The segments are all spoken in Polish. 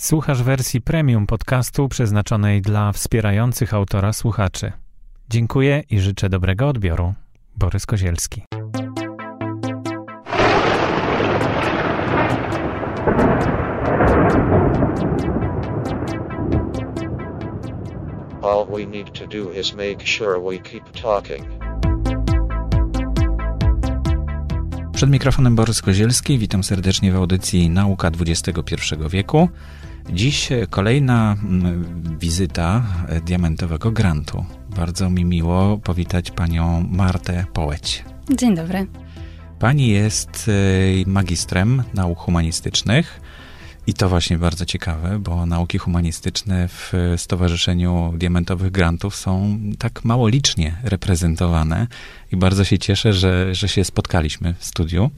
Słuchasz wersji premium podcastu przeznaczonej dla wspierających autora słuchaczy. Dziękuję i życzę dobrego odbioru. Borys Kozielski. All we need to do is make sure we keep talking. Przed mikrofonem Borys Kozielski, witam serdecznie w audycji Nauka XXI wieku. Dziś kolejna mm, wizyta diamentowego grantu. Bardzo mi miło powitać panią Martę Połeć. Dzień dobry. Pani jest y, magistrem nauk humanistycznych. I to właśnie bardzo ciekawe, bo nauki humanistyczne w Stowarzyszeniu Diamentowych Grantów są tak mało licznie reprezentowane i bardzo się cieszę, że, że się spotkaliśmy w studiu.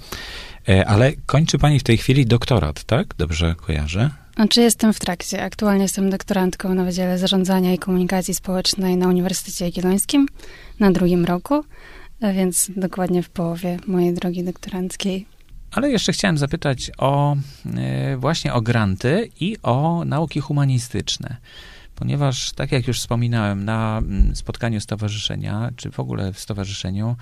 E, ale kończy pani w tej chwili doktorat, tak? Dobrze kojarzę? Znaczy jestem w trakcie. Aktualnie jestem doktorantką na Wydziale Zarządzania i Komunikacji Społecznej na Uniwersytecie Jagiellońskim na drugim roku, więc dokładnie w połowie mojej drogi doktoranckiej. Ale jeszcze chciałem zapytać o e, właśnie o granty i o nauki humanistyczne. Ponieważ, tak jak już wspominałem, na mm, spotkaniu stowarzyszenia, czy w ogóle w stowarzyszeniu,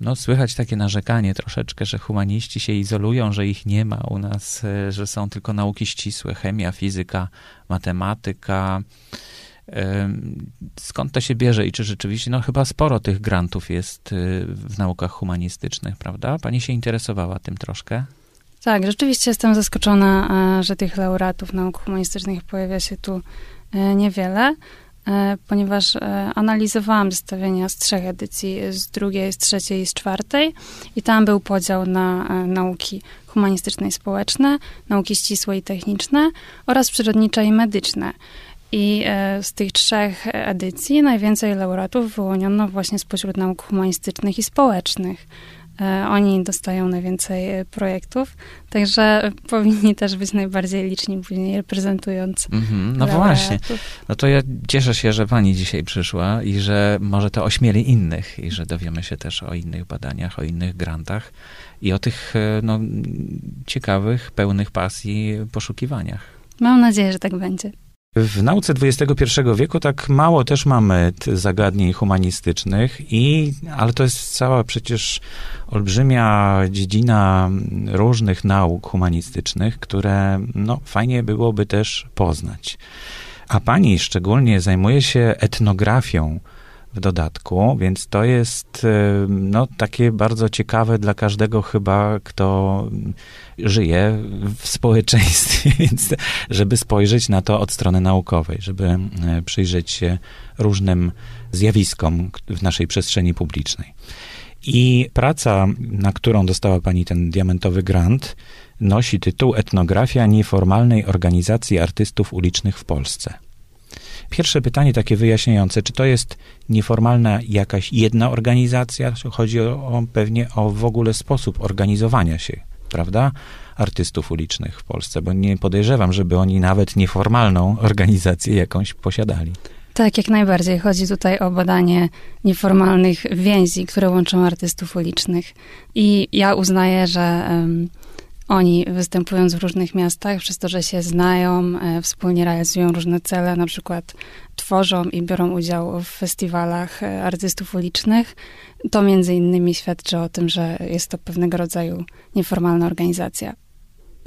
no, słychać takie narzekanie troszeczkę, że humaniści się izolują, że ich nie ma u nas, e, że są tylko nauki ścisłe, chemia, fizyka, matematyka. Skąd to się bierze i czy rzeczywiście, no chyba sporo tych grantów jest y, w naukach humanistycznych, prawda? Pani się interesowała tym troszkę? Tak, rzeczywiście jestem zaskoczona, e, że tych laureatów nauk humanistycznych pojawia się tu e, niewiele, e, ponieważ analizowałam zestawienia z trzech edycji, z drugiej, z trzeciej i z czwartej i tam był podział na nauki humanistyczne i społeczne, nauki ścisłe i techniczne oraz przyrodnicze i medyczne. I e, z tych trzech edycji najwięcej laureatów wyłoniono właśnie spośród nauk humanistycznych i społecznych. E, oni dostają najwięcej e, projektów, także powinni też być najbardziej liczni później reprezentując. Mm-hmm, no właśnie. No to ja cieszę się, że pani dzisiaj przyszła i że może to ośmieli innych i że dowiemy się też o innych badaniach, o innych grantach i o tych no, ciekawych, pełnych pasji poszukiwaniach. Mam nadzieję, że tak będzie. W nauce XXI wieku tak mało też mamy zagadnień humanistycznych, i, ale to jest cała przecież olbrzymia dziedzina różnych nauk humanistycznych, które no, fajnie byłoby też poznać. A pani szczególnie zajmuje się etnografią dodatku, więc to jest no, takie bardzo ciekawe dla każdego chyba, kto żyje w społeczeństwie, więc żeby spojrzeć na to od strony naukowej, żeby e, przyjrzeć się różnym zjawiskom w naszej przestrzeni publicznej. I praca, na którą dostała pani ten diamentowy grant, nosi tytuł Etnografia nieformalnej organizacji artystów ulicznych w Polsce. Pierwsze pytanie takie wyjaśniające, czy to jest nieformalna jakaś jedna organizacja? Chodzi o, o pewnie o w ogóle sposób organizowania się prawda, artystów ulicznych w Polsce, bo nie podejrzewam, żeby oni nawet nieformalną organizację jakąś posiadali. Tak, jak najbardziej. Chodzi tutaj o badanie nieformalnych więzi, które łączą artystów ulicznych. I ja uznaję, że um, oni występując w różnych miastach, przez to, że się znają, e, wspólnie realizują różne cele, na przykład tworzą i biorą udział w festiwalach e, artystów ulicznych, to między innymi świadczy o tym, że jest to pewnego rodzaju nieformalna organizacja.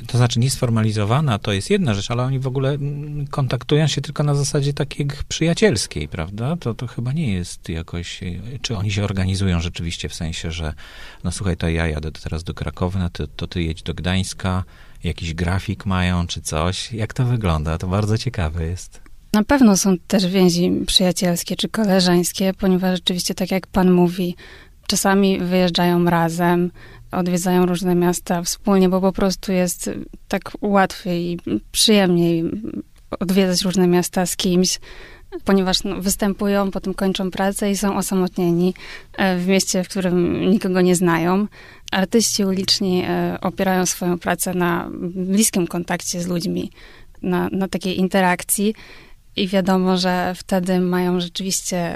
To znaczy niesformalizowana to jest jedna rzecz, ale oni w ogóle mm, kontaktują się tylko na zasadzie takiej przyjacielskiej, prawda? To, to chyba nie jest jakoś... Czy oni się organizują rzeczywiście w sensie, że no słuchaj, to ja jadę teraz do Krakowa, no to, to ty jedź do Gdańska, jakiś grafik mają czy coś. Jak to wygląda? To bardzo ciekawe jest. Na pewno są też więzi przyjacielskie czy koleżeńskie, ponieważ rzeczywiście, tak jak pan mówi, czasami wyjeżdżają razem, odwiedzają różne miasta wspólnie, bo po prostu jest tak łatwiej i przyjemniej odwiedzać różne miasta z kimś, ponieważ no, występują, potem kończą pracę i są osamotnieni e, w mieście, w którym nikogo nie znają. Artyści uliczni e, opierają swoją pracę na bliskim kontakcie z ludźmi, na, na takiej interakcji. I wiadomo, że wtedy mają rzeczywiście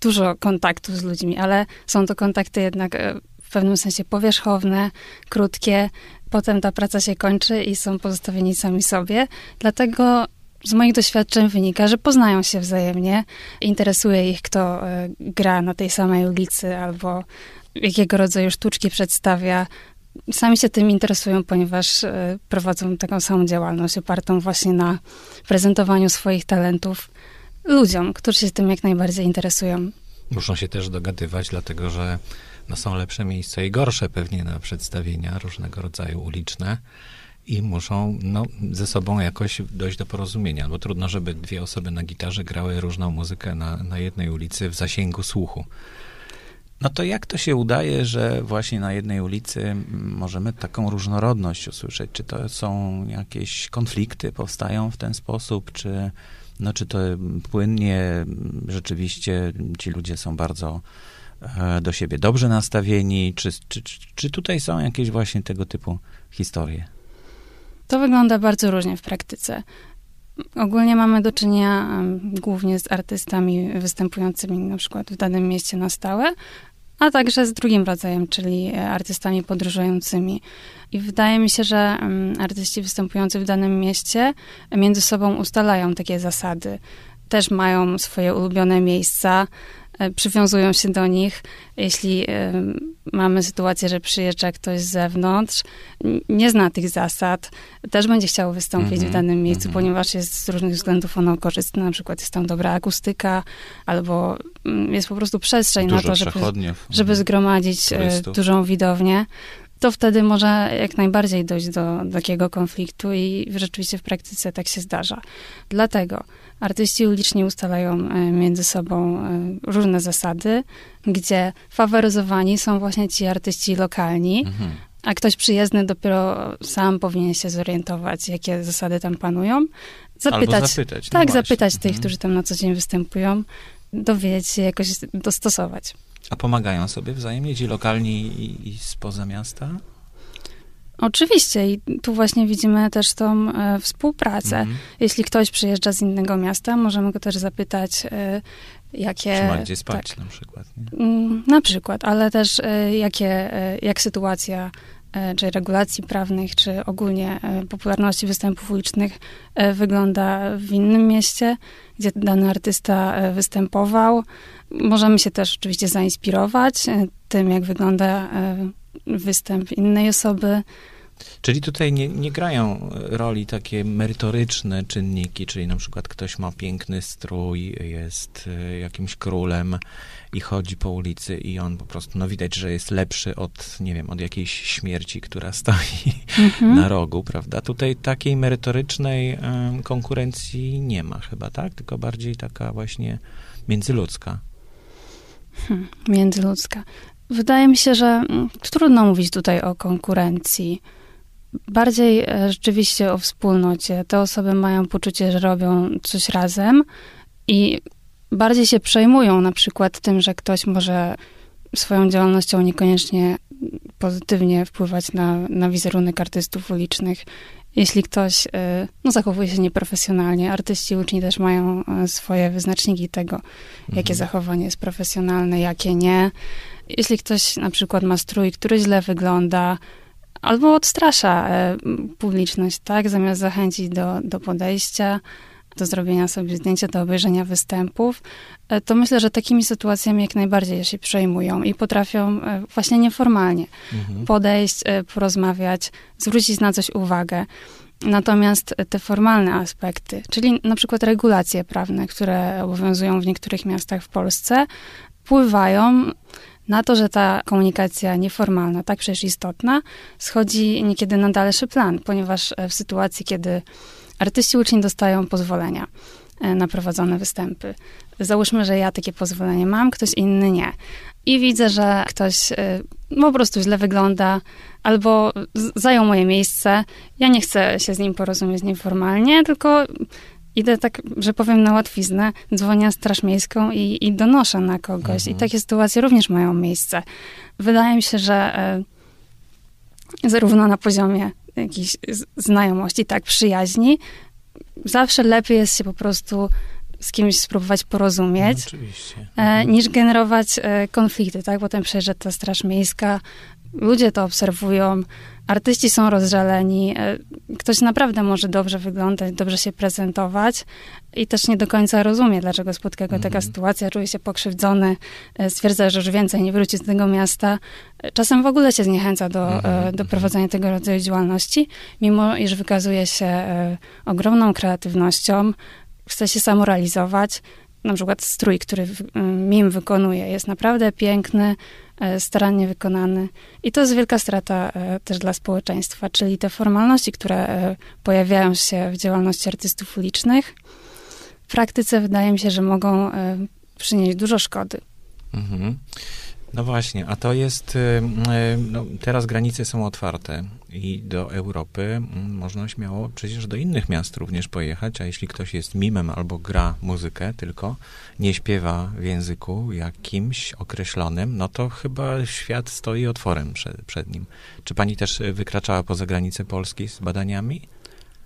dużo kontaktu z ludźmi, ale są to kontakty jednak e, pewnym sensie powierzchowne, krótkie. Potem ta praca się kończy i są pozostawieni sami sobie. Dlatego z moich doświadczeń wynika, że poznają się wzajemnie. Interesuje ich, kto e, gra na tej samej ulicy albo jakiego rodzaju sztuczki przedstawia. Sami się tym interesują, ponieważ e, prowadzą taką samą działalność opartą właśnie na prezentowaniu swoich talentów ludziom, którzy się tym jak najbardziej interesują. Muszą się też dogadywać, dlatego że no, są lepsze miejsca i gorsze pewnie na przedstawienia różnego rodzaju uliczne i muszą no, ze sobą jakoś dojść do porozumienia, bo trudno, żeby dwie osoby na gitarze grały różną muzykę na, na jednej ulicy w zasięgu słuchu. No to jak to się udaje, że właśnie na jednej ulicy możemy taką różnorodność usłyszeć? Czy to są jakieś konflikty powstają w ten sposób, czy, no, czy to płynnie rzeczywiście ci ludzie są bardzo e, do siebie dobrze nastawieni, czy, czy, czy tutaj są jakieś właśnie tego typu historie? To wygląda bardzo różnie w praktyce. Ogólnie mamy do czynienia głównie z artystami występującymi na przykład w danym mieście na stałe, a także z drugim rodzajem, czyli e, artystami podróżującymi. I wydaje mi się, że um, artyści występujący w danym mieście między sobą ustalają takie zasady. Też mają swoje ulubione miejsca, przywiązują się do nich. Jeśli e, mamy sytuację, że przyjeżdża ktoś z zewnątrz, nie zna tych zasad, też będzie chciał wystąpić mm -hmm, w danym miejscu, mm -hmm. ponieważ jest z różnych względów ono korzystne, na przykład jest tam dobra akustyka, albo mm, jest po prostu przestrzeń Dużo na to, żeby, żeby mhm. zgromadzić e, turystów. dużą widownię to wtedy może jak najbardziej dojść do takiego konfliktu i rzeczywiście w praktyce tak się zdarza. Dlatego artyści uliczni ustalają e, między sobą e, różne zasady, gdzie faworyzowani są właśnie ci artyści lokalni, mhm. a ktoś przyjezdny dopiero sam powinien się zorientować, jakie zasady tam panują. Zapytać, zapytać no tak, właśnie. zapytać tych, mhm. którzy tam na co dzień występują, dowiedzieć się, jakoś dostosować. A pomagają sobie wzajemnie ci lokalni i, i spoza miasta? Oczywiście i tu właśnie widzimy też tą e, współpracę. Mm. Jeśli ktoś przyjeżdża z innego miasta, możemy go też zapytać, e, jakie... Czy ma gdzie spać tak, na przykład. Nie? Mm, na przykład, ale też e, jakie, e, jak sytuacja e, czy regulacji prawnych, czy ogólnie e, popularności występów ulicznych wygląda w innym mieście, gdzie dany artysta występował. Możemy się też oczywiście zainspirować tym, jak wygląda występ innej osoby. Czyli tutaj nie, nie, grają roli takie merytoryczne czynniki, czyli na przykład ktoś ma piękny strój, jest e, jakimś królem i chodzi po ulicy i on po prostu, no widać, że jest lepszy od, nie wiem, od jakiejś śmierci, która stoi mhm. na rogu, prawda? Tutaj takiej merytorycznej konkurencji nie ma chyba, tak? Tylko bardziej taka właśnie międzyludzka. Hmm, międzyludzka. Wydaje mi się, że mm, trudno mówić tutaj o konkurencji. Bardziej e, rzeczywiście o wspólnocie. Te osoby mają poczucie, że robią coś razem i bardziej się przejmują na przykład tym, że ktoś może swoją działalnością niekoniecznie pozytywnie wpływać na, na wizerunek artystów ulicznych. Jeśli ktoś e, no, zachowuje się nieprofesjonalnie, artyści uczni też mają e, swoje wyznaczniki tego, jakie mhm. zachowanie jest profesjonalne, jakie nie. Jeśli ktoś na przykład ma strój, który źle wygląda, albo odstrasza e, publiczność, tak, zamiast zachęcić do, do podejścia, do zrobienia sobie zdjęcia, do obejrzenia występów, e, to myślę, że takimi sytuacjami jak najbardziej się przejmują i potrafią e, właśnie nieformalnie mhm. podejść, porozmawiać, zwrócić na coś uwagę. Natomiast te formalne aspekty, czyli na przykład regulacje prawne, które obowiązują w niektórych miastach w Polsce, wpływają na to, że ta komunikacja nieformalna, tak przecież istotna, schodzi niekiedy na dalszy plan, ponieważ e, w sytuacji, kiedy artyści uczni dostają pozwolenia e, na prowadzone występy, załóżmy, że ja takie pozwolenie mam, ktoś inny nie. I widzę, że ktoś e, po prostu źle wygląda, albo zajął moje miejsce. Ja nie chcę się z nim porozumieć nieformalnie, tylko idę tak, że powiem na łatwiznę, dzwonię Straż Miejską i, i donoszę na kogoś. Mhm. I takie sytuacje również mają miejsce. Wydaje mi się, że e, zarówno na poziomie jakiejś znajomości, tak, przyjaźni, zawsze lepiej jest się po prostu z kimś spróbować porozumieć, No, niż generować e, konflikty, tak? Potem przyjeżdża ta Straż Miejska, ludzie to obserwują, artyści są rozżaleni, e, ktoś naprawdę może dobrze wyglądać, dobrze się prezentować i też nie do końca rozumie, dlaczego spotka go taka Mhm. sytuacja, czuje się pokrzywdzony, e, stwierdza, że już więcej nie wróci z tego miasta. E, Czasem w ogóle się zniechęca do, Mhm, do prowadzenia tego rodzaju działalności, mimo iż wykazuje się ogromną kreatywnością, chce się samorealizować. Na przykład strój, który Mim wykonuje, jest naprawdę piękny, starannie wykonany. I to jest wielka strata e, też dla społeczeństwa, czyli te formalności, które e, pojawiają się w działalności artystów ulicznych, w praktyce wydaje mi się, że mogą e, przynieść dużo szkody. Mhm. No właśnie, a to jest, y, y, no, teraz granice są otwarte i do Europy mm, można śmiało przecież do innych miast również pojechać, a jeśli ktoś jest mimem albo gra muzykę tylko, nie śpiewa w języku jakimś określonym, no to chyba świat stoi otworem przed, przed nim. Czy pani też wykraczała poza granice Polski z badaniami?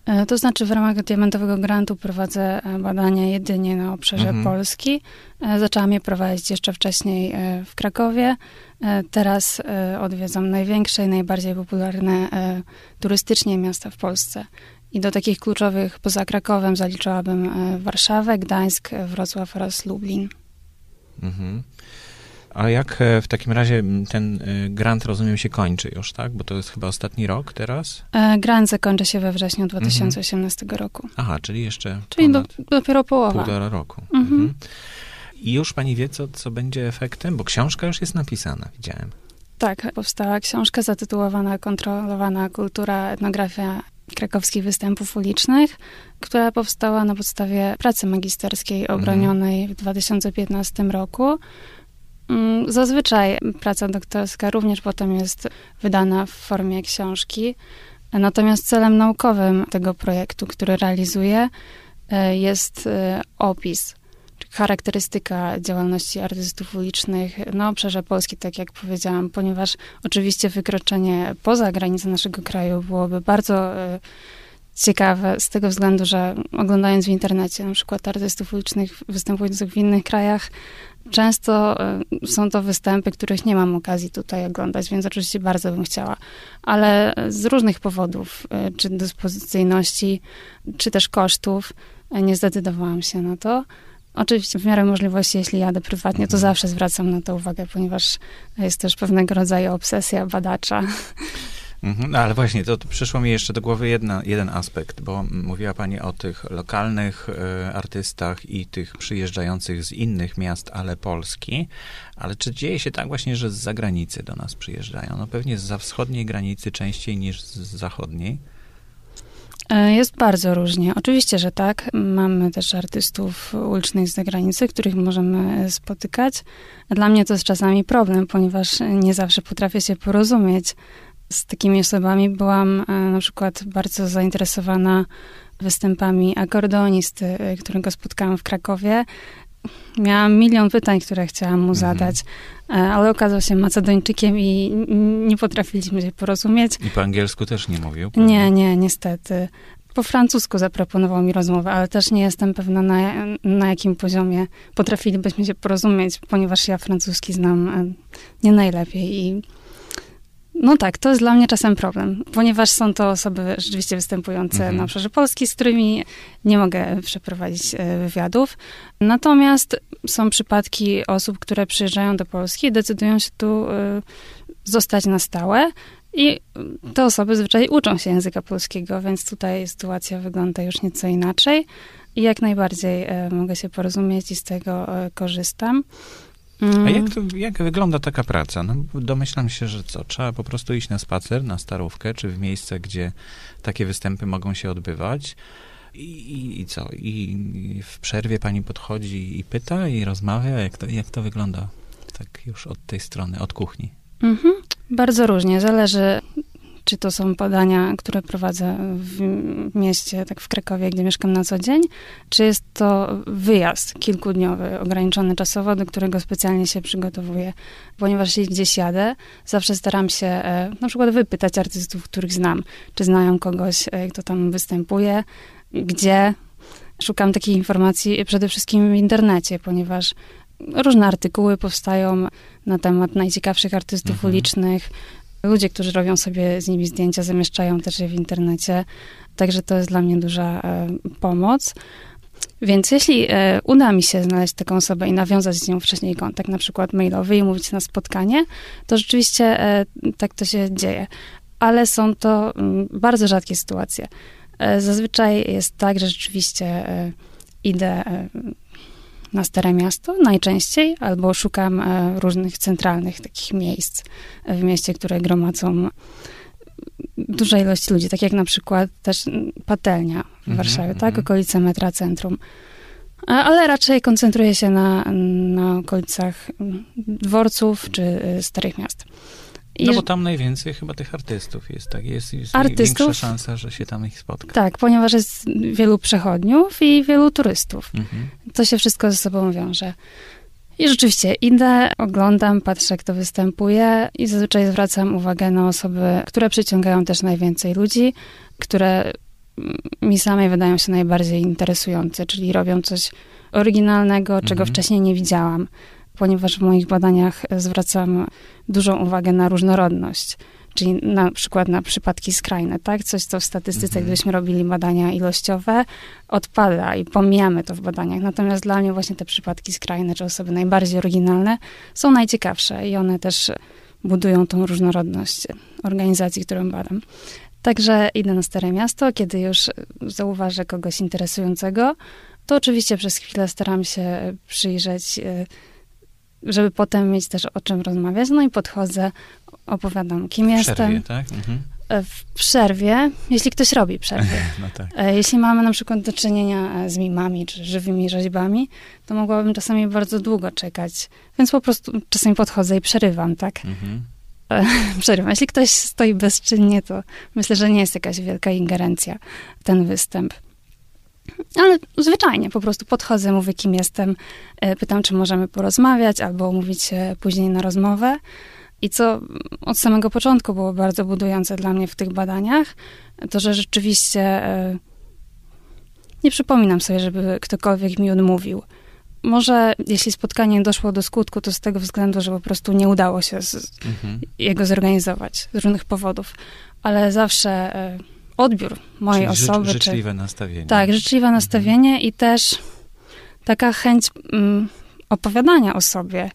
E, To znaczy w ramach diamentowego grantu prowadzę e, badania jedynie na obszarze Mhm. Polski. E, Zaczęłam je prowadzić jeszcze wcześniej w Krakowie. Teraz odwiedzam największe i najbardziej popularne turystycznie miasta w Polsce. I do takich kluczowych poza Krakowem zaliczyłabym Warszawę, Gdańsk, Wrocław oraz Lublin. Mhm. A jak e, w takim razie ten y, grant, rozumiem, się kończy już, tak? Bo to jest chyba ostatni rok teraz? E, Grant zakończy się we wrześniu 2018 roku. Aha, czyli jeszcze Czyli do, dopiero połowa. półtora roku. Mhm. Mhm. I już pani wie, co, co będzie efektem? Bo książka już jest napisana, widziałem. Tak, powstała książka zatytułowana Kontrolowana kultura, etnografia krakowskich występów ulicznych, która powstała na podstawie pracy magisterskiej obronionej w 2015 roku. Mm, Zazwyczaj praca doktorska również potem jest wydana w formie książki. Natomiast celem naukowym tego projektu, który realizuję, e, jest e, opis czy charakterystyka działalności artystów ulicznych na obszarze Polski, tak jak powiedziałam, ponieważ oczywiście wykroczenie poza granice naszego kraju byłoby bardzo e, ciekawe z tego względu, że oglądając w internecie na przykład artystów ulicznych występujących w innych krajach, często e, są to występy, których nie mam okazji tutaj oglądać, więc oczywiście bardzo bym chciała, ale z różnych powodów, e, czy dyspozycyjności, czy też kosztów, e, nie zdecydowałam się na to. Oczywiście w miarę możliwości, jeśli jadę prywatnie, to Mhm. zawsze zwracam na to uwagę, ponieważ jest też pewnego rodzaju obsesja badacza. Mhm. No, ale właśnie, to, to przyszło mi jeszcze do głowy jedna, jeden aspekt, bo mówiła pani o tych lokalnych e, artystach i tych przyjeżdżających z innych miast, ale Polski. Ale czy dzieje się tak właśnie, że z zagranicy do nas przyjeżdżają? No pewnie z wschodniej granicy częściej niż z zachodniej. E, Jest bardzo różnie. Oczywiście, że tak. Mamy też artystów ulicznych z zagranicy, których możemy e, spotykać. Dla mnie to jest czasami problem, ponieważ nie zawsze potrafię się porozumieć z takimi osobami. Byłam e, na przykład bardzo zainteresowana występami akordeonisty, e, którego spotkałam w Krakowie. Miałam milion pytań, które chciałam mu Mhm. zadać, e, ale okazał się Macedończykiem i nie potrafiliśmy się porozumieć. I po angielsku też nie mówił? prawda? Nie, nie, niestety. Po francusku zaproponował mi rozmowę, ale też nie jestem pewna na, na jakim poziomie potrafilibyśmy się porozumieć, ponieważ ja francuski znam nie najlepiej i no tak, to jest dla mnie czasem problem, ponieważ są to osoby rzeczywiście występujące Mhm. na obszarze Polski, z którymi nie mogę przeprowadzić e, wywiadów. Natomiast są przypadki osób, które przyjeżdżają do Polski i decydują się tu e, zostać na stałe i te osoby zwyczaj uczą się języka polskiego, więc tutaj sytuacja wygląda już nieco inaczej i jak najbardziej e, mogę się porozumieć i z tego korzystam. Mm, A jak, to, jak wygląda taka praca? No, domyślam się, że co? Trzeba po prostu iść na spacer, na starówkę, czy w miejsce, gdzie takie występy mogą się odbywać. I, i, i co? I, I w przerwie pani podchodzi i pyta i rozmawia? Jak to, jak to wygląda? Tak już od tej strony, od kuchni. Mhm. Bardzo różnie. Zależy, czy to są podania, które prowadzę w mieście, tak w Krakowie, gdzie mieszkam na co dzień, czy jest to wyjazd kilkudniowy, ograniczony czasowo, do którego specjalnie się przygotowuję. Ponieważ jeśli gdzieś jadę, zawsze staram się e, na przykład wypytać artystów, których znam, czy znają kogoś, e, kto tam występuje, gdzie, szukam takich informacji przede wszystkim w internecie, ponieważ różne artykuły powstają na temat najciekawszych artystów Mhm. ulicznych. Ludzie, którzy robią sobie z nimi zdjęcia, zamieszczają też je w internecie. Także to jest dla mnie duża e, pomoc. Więc jeśli e, uda mi się znaleźć taką osobę i nawiązać z nią wcześniej kontakt, na przykład mailowy i mówić na spotkanie, to rzeczywiście e, tak to się dzieje. Ale są to mm, bardzo rzadkie sytuacje. Zazwyczaj jest tak, że rzeczywiście idę na Stare Miasto najczęściej, albo szukam e, różnych centralnych takich miejsc w mieście, które gromadzą duża ilość ludzi, tak jak na przykład też Patelnia w Mhm, Warszawie, tak? mhm. Okolice metra centrum. Ale raczej koncentruję się na, na okolicach dworców czy y, starych miast. No bo tam najwięcej chyba tych artystów jest, tak? Jest, jest Artystów? większa szansa, że się tam ich spotka. Tak, ponieważ jest wielu przechodniów i wielu turystów. Mhm. To się wszystko ze sobą wiąże. I rzeczywiście idę, oglądam, patrzę, kto występuje i zazwyczaj zwracam uwagę na osoby, które przyciągają też najwięcej ludzi, które mi samej wydają się najbardziej interesujące, czyli robią coś oryginalnego, czego Mhm. wcześniej nie widziałam, ponieważ w moich badaniach zwracam dużą uwagę na różnorodność. Czyli na przykład na przypadki skrajne, tak? Coś, co w statystyce, Mhm. gdybyśmy robili badania ilościowe, odpada i pomijamy to w badaniach. Natomiast dla mnie właśnie te przypadki skrajne, czy osoby najbardziej oryginalne są najciekawsze i one też budują tą różnorodność organizacji, którą badam. Także idę na Stare Miasto, kiedy już zauważę kogoś interesującego, to oczywiście przez chwilę staram się przyjrzeć, y, żeby potem mieć też o czym rozmawiać. No i podchodzę, opowiadam, kim W jestem. przerwie, tak? Mhm. E, W przerwie, jeśli ktoś robi przerwę. No tak. E, Jeśli mamy na przykład do czynienia e, z mimami czy żywymi rzeźbami, to mogłabym czasami bardzo długo czekać, więc po prostu czasami podchodzę i przerywam, tak? Mhm. Przerywam. Jeśli ktoś stoi bezczynnie, to myślę, że nie jest jakaś wielka ingerencja w ten występ. Ale zwyczajnie po prostu podchodzę, mówię, kim jestem, e, pytam, czy możemy porozmawiać albo umówić się później na rozmowę. I co od samego początku było bardzo budujące dla mnie w tych badaniach, to że rzeczywiście e, nie przypominam sobie, żeby ktokolwiek mi odmówił. Może jeśli spotkanie doszło do skutku, to z tego względu, że po prostu nie udało się z, Mhm. jego zorganizować z różnych powodów, ale zawsze e, odbiór mojej Czyli życz- osoby, czy życzliwe nastawienie. tak, życzliwe nastawienie i też taka chęć mm, opowiadania o sobie.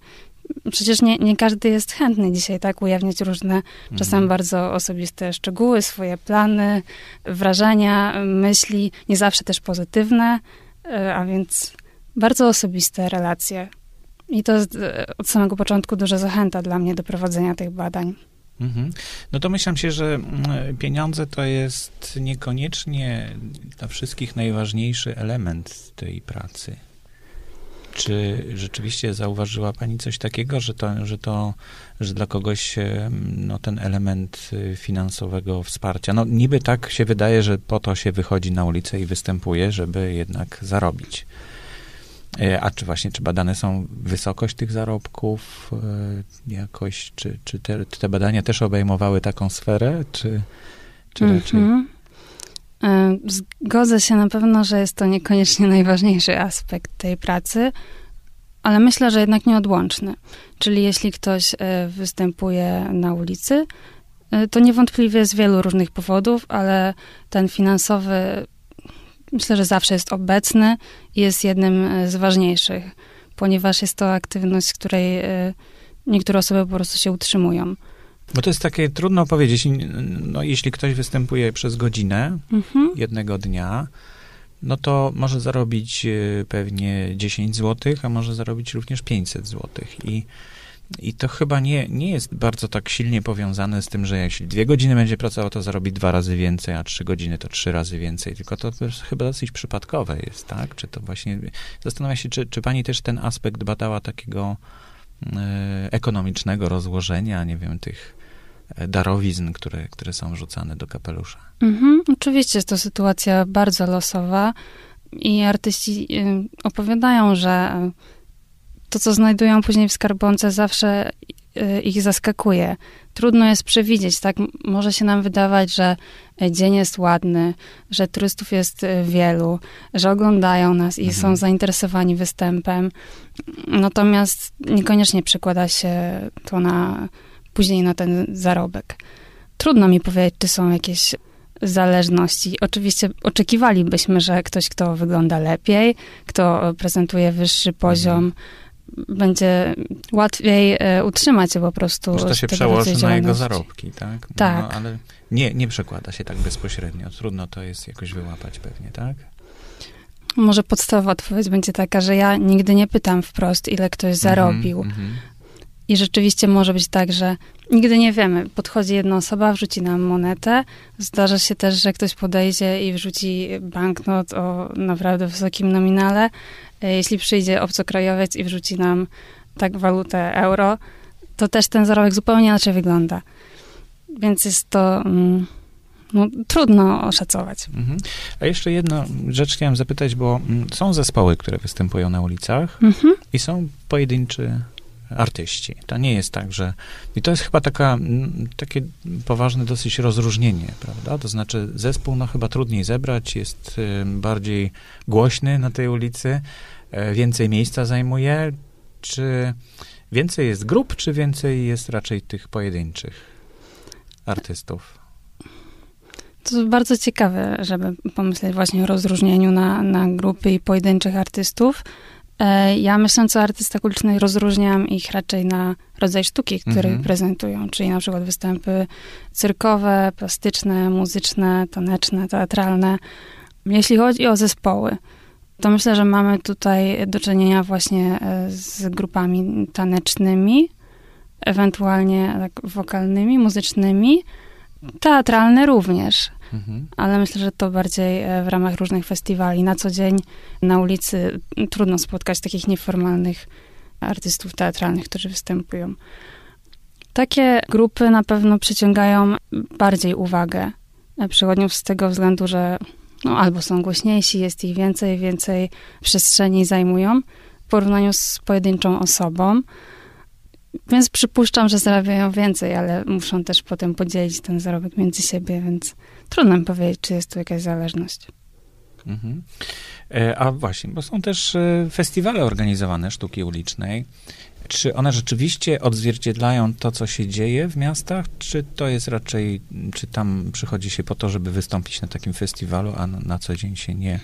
Przecież nie, nie każdy jest chętny dzisiaj, tak, ujawniać różne, czasem Mhm. bardzo osobiste szczegóły, swoje plany, wrażenia, myśli, nie zawsze też pozytywne, e, a więc bardzo osobiste relacje. I to jest od samego początku duża zachęta dla mnie do prowadzenia tych badań. Mhm. No to myślę się, że mm, pieniądze to jest niekoniecznie dla wszystkich najważniejszy element tej pracy. Czy rzeczywiście zauważyła Pani coś takiego, że to, że to, że dla kogoś no, ten element y, finansowego wsparcia, no niby tak się wydaje, że po to się wychodzi na ulicę i występuje, żeby jednak zarobić. E, A czy właśnie, czy badane są wysokość tych zarobków e, jakoś, czy, czy te, te badania też obejmowały taką sferę, czy, czy raczej... Mhm. E, Zgodzę się na pewno, że jest to niekoniecznie najważniejszy aspekt tej pracy, ale myślę, że jednak nieodłączny. Czyli jeśli ktoś występuje na ulicy, to niewątpliwie z wielu różnych powodów, ale ten finansowy myślę, że zawsze jest obecny i jest jednym e, z ważniejszych, ponieważ jest to aktywność, z której e, niektóre osoby po prostu się utrzymują. Bo to jest takie trudno powiedzieć. No, jeśli ktoś występuje przez godzinę Mhm. jednego dnia, no to może zarobić e, pewnie 10 zł, a może zarobić również 500 zł. I, i to chyba nie, nie jest bardzo tak silnie powiązane z tym, że jeśli dwie godziny będzie pracował, to zarobi dwa razy więcej, a trzy godziny to trzy razy więcej. Tylko to chyba dosyć przypadkowe jest, tak? Czy to właśnie... Zastanawiam się, czy, czy pani też ten aspekt badała takiego e, ekonomicznego rozłożenia, nie wiem, tych e, darowizn, które, które są rzucane do kapelusza. Mhm, oczywiście jest to sytuacja bardzo losowa i artyści y, opowiadają, że to, co znajdują później w skarbonce, zawsze y, ich zaskakuje. Trudno jest przewidzieć, tak? Może się nam wydawać, że dzień jest ładny, że turystów jest y, wielu, że oglądają nas i Mhm. są zainteresowani występem. Natomiast niekoniecznie przekłada się to na później na ten zarobek. Trudno mi powiedzieć, czy są jakieś zależności. Oczywiście oczekiwalibyśmy, że ktoś, kto wygląda lepiej, kto prezentuje wyższy poziom, będzie łatwiej e, utrzymać się po prostu. Że to się przełoży na jego zarobki, tak? Tak. No, ale nie, nie przekłada się tak bezpośrednio. Trudno to jest jakoś wyłapać pewnie, tak? Może podstawowa odpowiedź będzie taka, że ja nigdy nie pytam wprost, ile ktoś zarobił. Mhm, mhm. I rzeczywiście może być tak, że nigdy nie wiemy. Podchodzi jedna osoba, wrzuci nam monetę. Zdarza się też, że ktoś podejdzie i wrzuci banknot o naprawdę wysokim nominale. E, Jeśli przyjdzie obcokrajowiec i wrzuci nam tak walutę euro, to też ten zarobek zupełnie inaczej wygląda. Więc jest to mm, no, trudno oszacować. Mhm. A jeszcze jedną rzecz chciałem zapytać, bo mm, są zespoły, które występują na ulicach Mhm. i są pojedynczy artyści. To nie jest tak, że... I to jest chyba taka, takie poważne dosyć rozróżnienie, prawda? To znaczy zespół no chyba trudniej zebrać, jest y, bardziej głośny na tej ulicy, e, więcej miejsca zajmuje. Czy więcej jest grup, czy więcej jest raczej tych pojedynczych artystów? To bardzo ciekawe, żeby pomyśleć właśnie o rozróżnieniu na, na grupy i pojedynczych artystów. E, Ja myśląc o artystach ulicznych rozróżniam ich raczej na rodzaj sztuki, który Mhm. prezentują, czyli na przykład występy cyrkowe, plastyczne, muzyczne, taneczne, teatralne. Jeśli chodzi o zespoły, to myślę, że mamy tutaj do czynienia właśnie e, z grupami tanecznymi, ewentualnie tak wokalnymi, muzycznymi, teatralne również Mhm. ale myślę, że to bardziej e, w ramach różnych festiwali. Na co dzień na ulicy trudno spotkać takich nieformalnych artystów teatralnych, którzy występują. Takie grupy na pewno przyciągają bardziej uwagę e, przychodniów z tego względu, że no, albo są głośniejsi, jest ich więcej, więcej przestrzeni zajmują w porównaniu z pojedynczą osobą. Więc przypuszczam, że zarabiają więcej, ale muszą też potem podzielić ten zarobek między siebie, więc trudno mi powiedzieć, czy jest tu jakaś zależność. Mhm. E, A właśnie, bo są też e, festiwale organizowane sztuki ulicznej. Czy one rzeczywiście odzwierciedlają to, co się dzieje w miastach, czy to jest raczej, czy tam przychodzi się po to, żeby wystąpić na takim festiwalu, a na, co dzień się nie,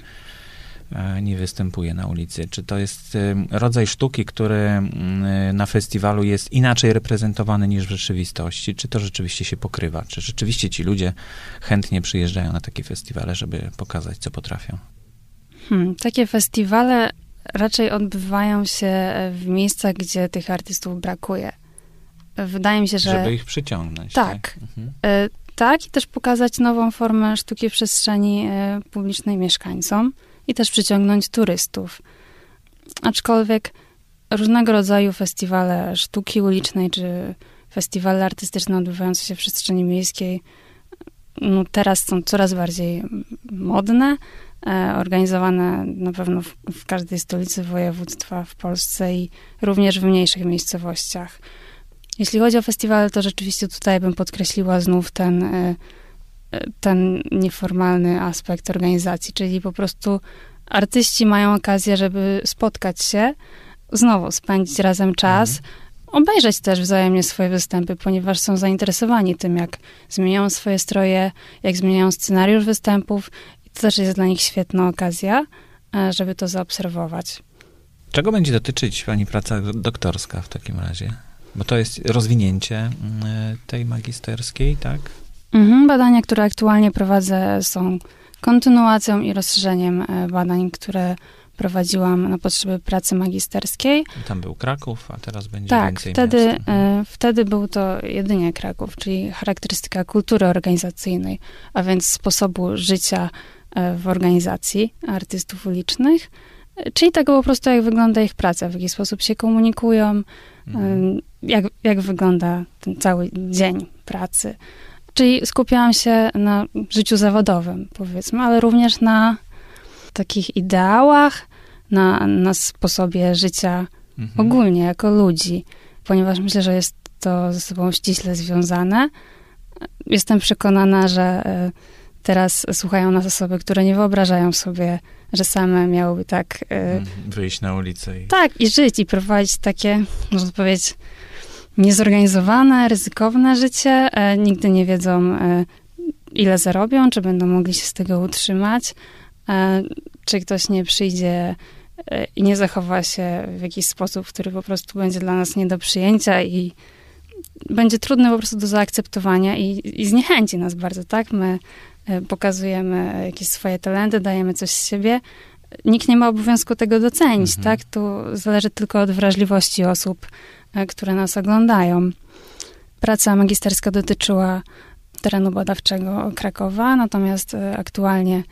nie występuje na ulicy? Czy to jest e, rodzaj sztuki, który mm, na festiwalu jest inaczej reprezentowany niż w rzeczywistości? Czy to rzeczywiście się pokrywa? Czy rzeczywiście ci ludzie chętnie przyjeżdżają na takie festiwale, żeby pokazać, co potrafią? Hmm, takie festiwale raczej odbywają się w miejscach, gdzie tych artystów brakuje. Wydaje mi się, że Żeby ich przyciągnąć. Tak. Mhm. e, tak i też pokazać nową formę sztuki w przestrzeni e, publicznej mieszkańcom i też przyciągnąć turystów. Aczkolwiek różnego rodzaju festiwale sztuki ulicznej czy festiwale artystyczne odbywające się w przestrzeni miejskiej no teraz są coraz bardziej modne, e, organizowane na pewno w, w każdej stolicy województwa w Polsce i również w mniejszych miejscowościach. Jeśli chodzi o festiwale, to rzeczywiście tutaj bym podkreśliła znów ten, e, ten nieformalny aspekt organizacji, czyli po prostu artyści mają okazję, żeby spotkać się, znowu spędzić razem czas, obejrzeć też wzajemnie swoje występy, ponieważ są zainteresowani tym, jak zmieniają swoje stroje, jak zmieniają scenariusz występów. I to też jest dla nich świetna okazja, e, żeby to zaobserwować. Czego będzie dotyczyć pani praca doktorska w takim razie? Bo to jest rozwinięcie mm, tej magisterskiej, tak? Mhm, badania, które aktualnie prowadzę, są kontynuacją i rozszerzeniem e, badań, które prowadziłam na potrzeby pracy magisterskiej. Tam był Kraków, a teraz będzie Tak, więcej wtedy, miast. Mhm. e, wtedy był to jedynie Kraków, czyli charakterystyka kultury organizacyjnej, a więc sposobu życia e, w organizacji artystów ulicznych, czyli tego po prostu, jak wygląda ich praca, w jaki sposób się komunikują, Mhm. jak, jak wygląda ten cały dzień pracy. Czyli skupiałam się na życiu zawodowym, powiedzmy, ale również na takich ideałach, na, na sposobie życia Mhm. ogólnie jako ludzi. ponieważ myślę, że jest to ze sobą ściśle związane. Jestem przekonana, że e, teraz słuchają nas osoby, które nie wyobrażają sobie, że same miałyby tak. e, Wyjść na ulicę i... Tak, i żyć, i prowadzić takie, można powiedzieć, niezorganizowane, ryzykowne życie. E, nigdy nie wiedzą, e, ile zarobią, czy będą mogli się z tego utrzymać, e, czy ktoś nie przyjdzie i nie zachowa się w jakiś sposób, który po prostu będzie dla nas nie do przyjęcia i będzie trudny po prostu do zaakceptowania i, i zniechęci nas bardzo, tak? My pokazujemy jakieś swoje talenty, dajemy coś z siebie. Nikt nie ma obowiązku tego docenić, Mhm. tak? Tu zależy tylko od wrażliwości osób, które nas oglądają. Praca magisterska dotyczyła terenu badawczego Krakowa, natomiast e, aktualnie,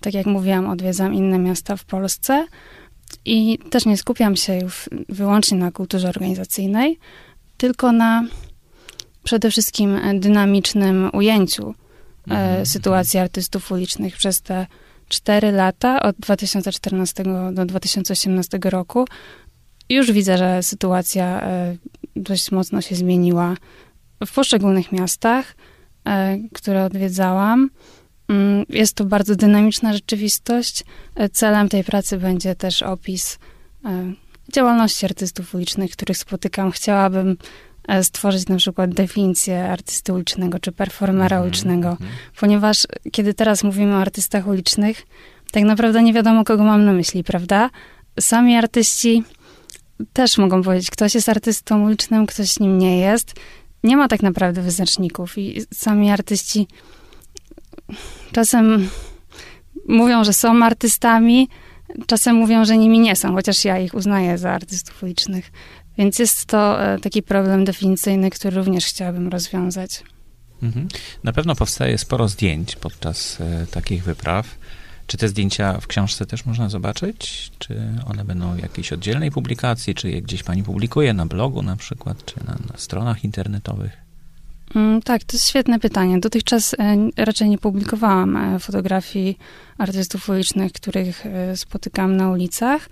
tak jak mówiłam, odwiedzam inne miasta w Polsce i też nie skupiam się już wyłącznie na kulturze organizacyjnej, tylko na przede wszystkim e, dynamicznym ujęciu e, Mhm. sytuacji artystów ulicznych przez te cztery lata, od 2014 do 2018 roku. Już widzę, że sytuacja e, dość mocno się zmieniła w poszczególnych miastach, e, które odwiedzałam. Mm, Jest to bardzo dynamiczna rzeczywistość. E, Celem tej pracy będzie też opis działalności artystów ulicznych, których spotykam. Chciałabym stworzyć na przykład definicję artysty ulicznego czy performera Mhm, ulicznego, mhm. ponieważ kiedy teraz mówimy o artystach ulicznych, tak naprawdę nie wiadomo, kogo mam na myśli, prawda? Sami artyści też mogą powiedzieć, ktoś jest artystą ulicznym, ktoś nim nie jest. Nie ma tak naprawdę wyznaczników i sami artyści czasem mówią, że są artystami, czasem mówią, że nimi nie są, chociaż ja ich uznaję za artystów ulicznych. Więc jest to e, taki problem definicyjny, który również chciałabym rozwiązać. Mhm. Na pewno powstaje sporo zdjęć podczas e, takich wypraw. Czy te zdjęcia w książce też można zobaczyć? Czy one będą w jakiejś oddzielnej publikacji? Czy je gdzieś pani publikuje na blogu na przykład, czy na, na stronach internetowych? Mm, Tak, to jest świetne pytanie. Dotychczas e, raczej nie publikowałam e, fotografii artystów ulicznych, których e, spotykam na ulicach,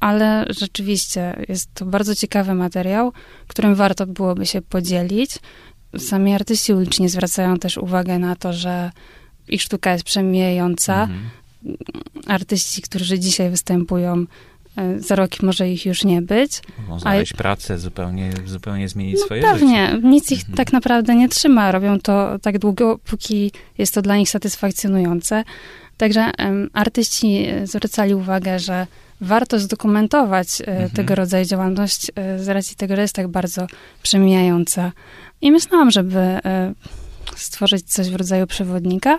ale rzeczywiście jest to bardzo ciekawy materiał, którym warto byłoby się podzielić. Sami artyści uliczni zwracają też uwagę na to, że ich sztuka jest przemijająca. Mhm. Artyści, którzy dzisiaj występują, e, za rok może ich już nie być. Mogą znaleźć pracę, zupełnie, zupełnie zmienić swoje No pewnie, życie. nic ich Mhm. tak naprawdę nie trzyma. Robią to tak długo, póki jest to dla nich satysfakcjonujące. Także em, artyści e, zwracali uwagę, że warto zdokumentować e, Mhm. tego rodzaju działalność z racji tego, że jest tak bardzo przemijająca. I myślałam, żeby stworzyć coś w rodzaju przewodnika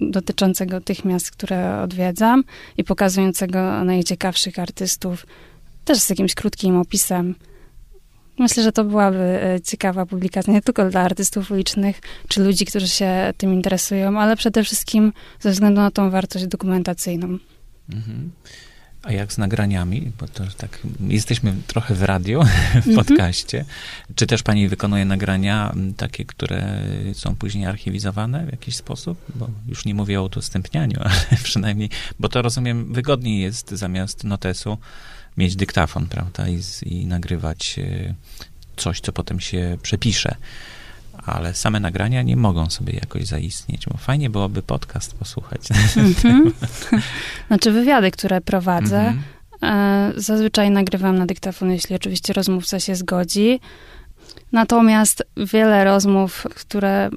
dotyczącego tych miast, które odwiedzam i pokazującego najciekawszych artystów, też z jakimś krótkim opisem. Myślę, że to byłaby e, ciekawa publikacja nie tylko dla artystów ulicznych, czy ludzi, którzy się tym interesują, ale przede wszystkim ze względu na tą wartość dokumentacyjną. Mhm. A jak z nagraniami? Bo to tak, jesteśmy trochę w radio, w Mhm. podcaście. Czy też pani wykonuje nagrania takie, które są później archiwizowane w jakiś sposób? Bo już nie mówię o udostępnianiu, ale przynajmniej, bo to rozumiem, wygodniej jest zamiast notesu mieć dyktafon, prawda? I, i nagrywać e, coś, co potem się przepisze. Ale same nagrania nie mogą sobie jakoś zaistnieć, bo fajnie byłoby podcast posłuchać. Mhm. Znaczy wywiady, które prowadzę, Mhm. e, zazwyczaj nagrywam na dyktafon, jeśli oczywiście rozmówca się zgodzi. Natomiast wiele rozmów, które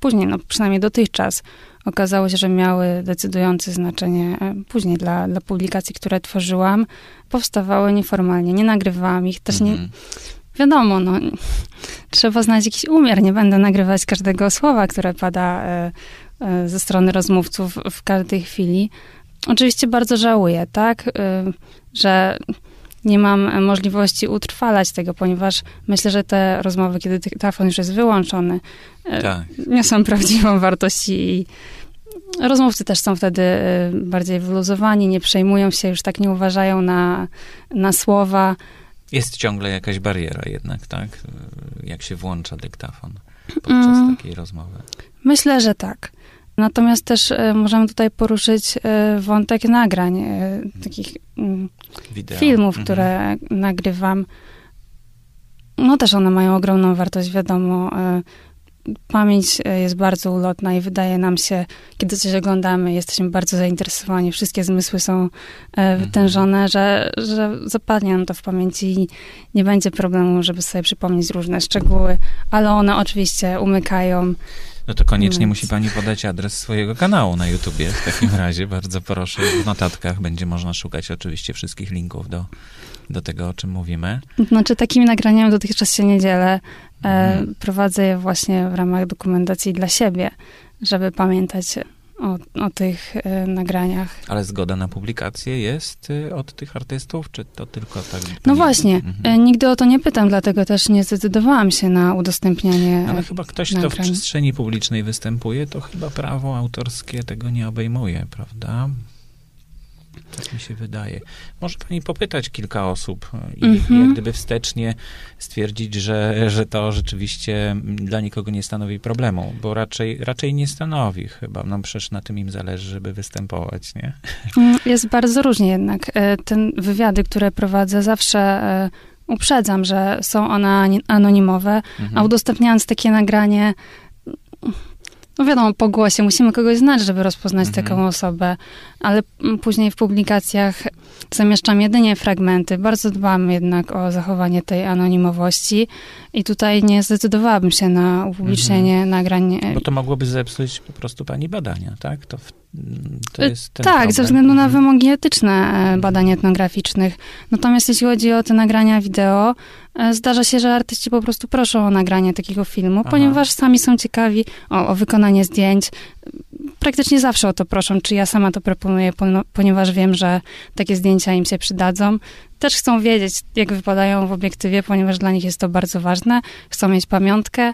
później, no przynajmniej dotychczas, okazało się, że miały decydujące znaczenie e, później dla, dla publikacji, które tworzyłam, powstawały nieformalnie. Nie nagrywałam ich, też nie, Mhm. Wiadomo, no, trzeba znaleźć jakiś umiar. Nie będę nagrywać każdego słowa, które pada e, e, ze strony rozmówców w każdej chwili. Oczywiście bardzo żałuję, tak, e, że nie mam możliwości utrwalać tego, ponieważ myślę, że te rozmowy, kiedy dyktafon już jest wyłączony, Tak. niosą prawdziwą wartość i rozmówcy też są wtedy bardziej wyluzowani, nie przejmują się, już tak nie uważają na, na słowa. Jest ciągle jakaś bariera jednak, tak? Jak się włącza dyktafon podczas Mm. takiej rozmowy. Myślę, że tak. Natomiast też e, możemy tutaj poruszyć e, wątek nagrań, takich mm, filmów, Mhm. które nagrywam. no też one mają ogromną wartość, wiadomo. Pamięć e, jest bardzo ulotna i wydaje nam się, kiedy coś oglądamy, jesteśmy bardzo zainteresowani, wszystkie zmysły są e, wytężone, że, że zapadnie nam to w pamięci i nie będzie problemu, żeby sobie przypomnieć różne szczegóły, ale one oczywiście umykają. No to koniecznie Więc- musi pani podać adres swojego kanału na YouTubie. W takim razie bardzo proszę. W notatkach będzie można szukać oczywiście wszystkich linków do, do tego, o czym mówimy. Znaczy takimi nagraniami dotychczas się nie dzielę. E, Mhm. Prowadzę je właśnie w ramach dokumentacji dla siebie, żeby pamiętać o, o tych e, nagraniach. Ale zgoda na publikację jest y, od tych artystów, czy to tylko tak? No właśnie, Mhm. e, nigdy o to nie pytam, dlatego też nie zdecydowałam się na udostępnianie. Ale e, chyba ktoś, kto w przestrzeni publicznej występuje, to chyba prawo autorskie tego nie obejmuje, prawda? Tak mi się wydaje. Może pani popytać kilka osób i, Mhm. i jak gdyby wstecznie stwierdzić, że, że to rzeczywiście dla nikogo nie stanowi problemu, bo raczej, raczej nie stanowi chyba. No przecież na tym im zależy, żeby występować, nie? Mm, Jest bardzo różnie jednak. E, Ten wywiady, które prowadzę, zawsze e, uprzedzam, że są one anonimowe, Mhm. a udostępniając takie nagranie, no wiadomo, po głosie musimy kogoś znać, żeby rozpoznać Mhm. taką osobę, ale mm, później w publikacjach zamieszczam jedynie fragmenty. Bardzo dbam jednak o zachowanie tej anonimowości i tutaj nie zdecydowałabym się na upublicznienie nagrań. e, Bo to mogłoby zepsuć po prostu pani badania, tak? To, w, to E, jest ten tak, problem. ze względu na Mhm. wymogi etyczne e, badań etnograficznych. Natomiast jeśli chodzi o te nagrania wideo, zdarza się, że artyści po prostu proszą o nagranie takiego filmu, Aha. ponieważ sami są ciekawi o, o wykonanie zdjęć. Praktycznie zawsze o to proszą, czy ja sama to proponuję, ponieważ wiem, że takie zdjęcia im się przydadzą. Też chcą wiedzieć, jak wypadają w obiektywie, ponieważ dla nich jest to bardzo ważne. Chcą mieć pamiątkę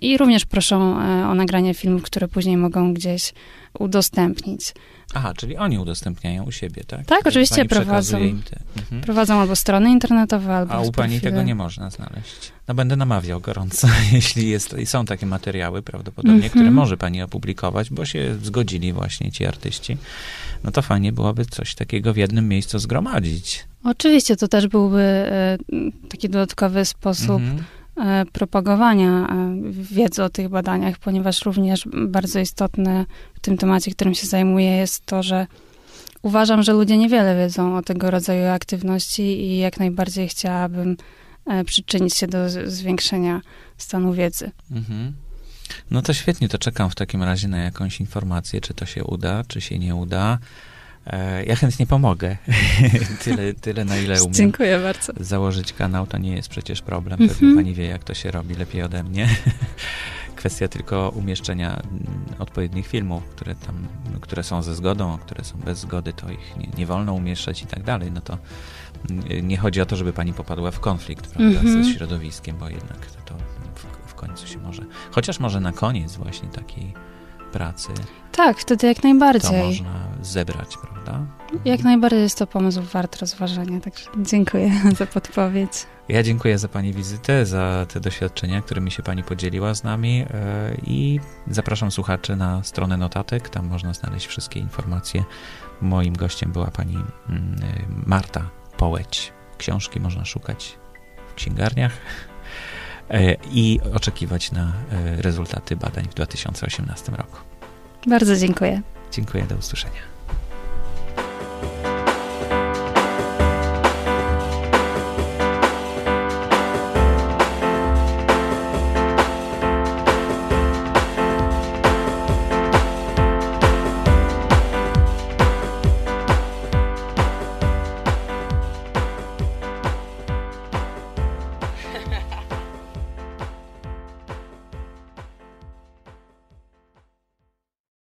i również proszą e, o nagranie filmów, które później mogą gdzieś udostępnić. Aha, czyli oni udostępniają u siebie, tak? Tak, oczywiście prowadzą. Mhm. Prowadzą albo strony internetowe, albo A u pani profile. tego nie można znaleźć. No będę namawiał gorąco, jeśli jest, i są takie materiały prawdopodobnie, Mhm. które może pani opublikować, bo się zgodzili właśnie ci artyści. No to fajnie byłoby coś takiego w jednym miejscu zgromadzić. Oczywiście to też byłby e, taki dodatkowy sposób Mhm. Propagowania e, wiedzy o tych badaniach, ponieważ również bardzo istotne w tym temacie, którym się zajmuję, jest to, że uważam, że ludzie niewiele wiedzą o tego rodzaju aktywności i jak najbardziej chciałabym e, przyczynić się do zwiększenia stanu wiedzy. Mhm. No to świetnie, to czekam w takim razie na jakąś informację, czy to się uda, czy się nie uda. E, Ja chętnie pomogę. tyle, tyle, na ile umiem. Dziękuję bardzo. Założyć kanał to nie jest przecież problem. Mhm. Pewnie pani wie, jak to się robi lepiej ode mnie. Kwestia tylko umieszczenia mm, odpowiednich filmów, które tam, no, które są ze zgodą, a które są bez zgody, to ich nie, nie wolno umieszczać i tak dalej. No to mm, nie chodzi o to, żeby pani popadła w konflikt prawda, Mhm. ze środowiskiem, bo jednak to, to w, w końcu się może. Chociaż może na koniec właśnie takiej pracy Tak, wtedy jak to najbardziej. można zebrać, prawda? Jak najbardziej jest to pomysł wart rozważania, także dziękuję za podpowiedź. Ja dziękuję za Pani wizytę, za te doświadczenia, którymi się Pani podzieliła z nami e, i zapraszam słuchaczy na stronę notatek, tam można znaleźć wszystkie informacje. Moim gościem była Pani mm, Marta Połeć. Książki można szukać w księgarniach i oczekiwać na e, rezultaty badań w 2018 roku. Bardzo dziękuję. Dziękuję, do usłyszenia.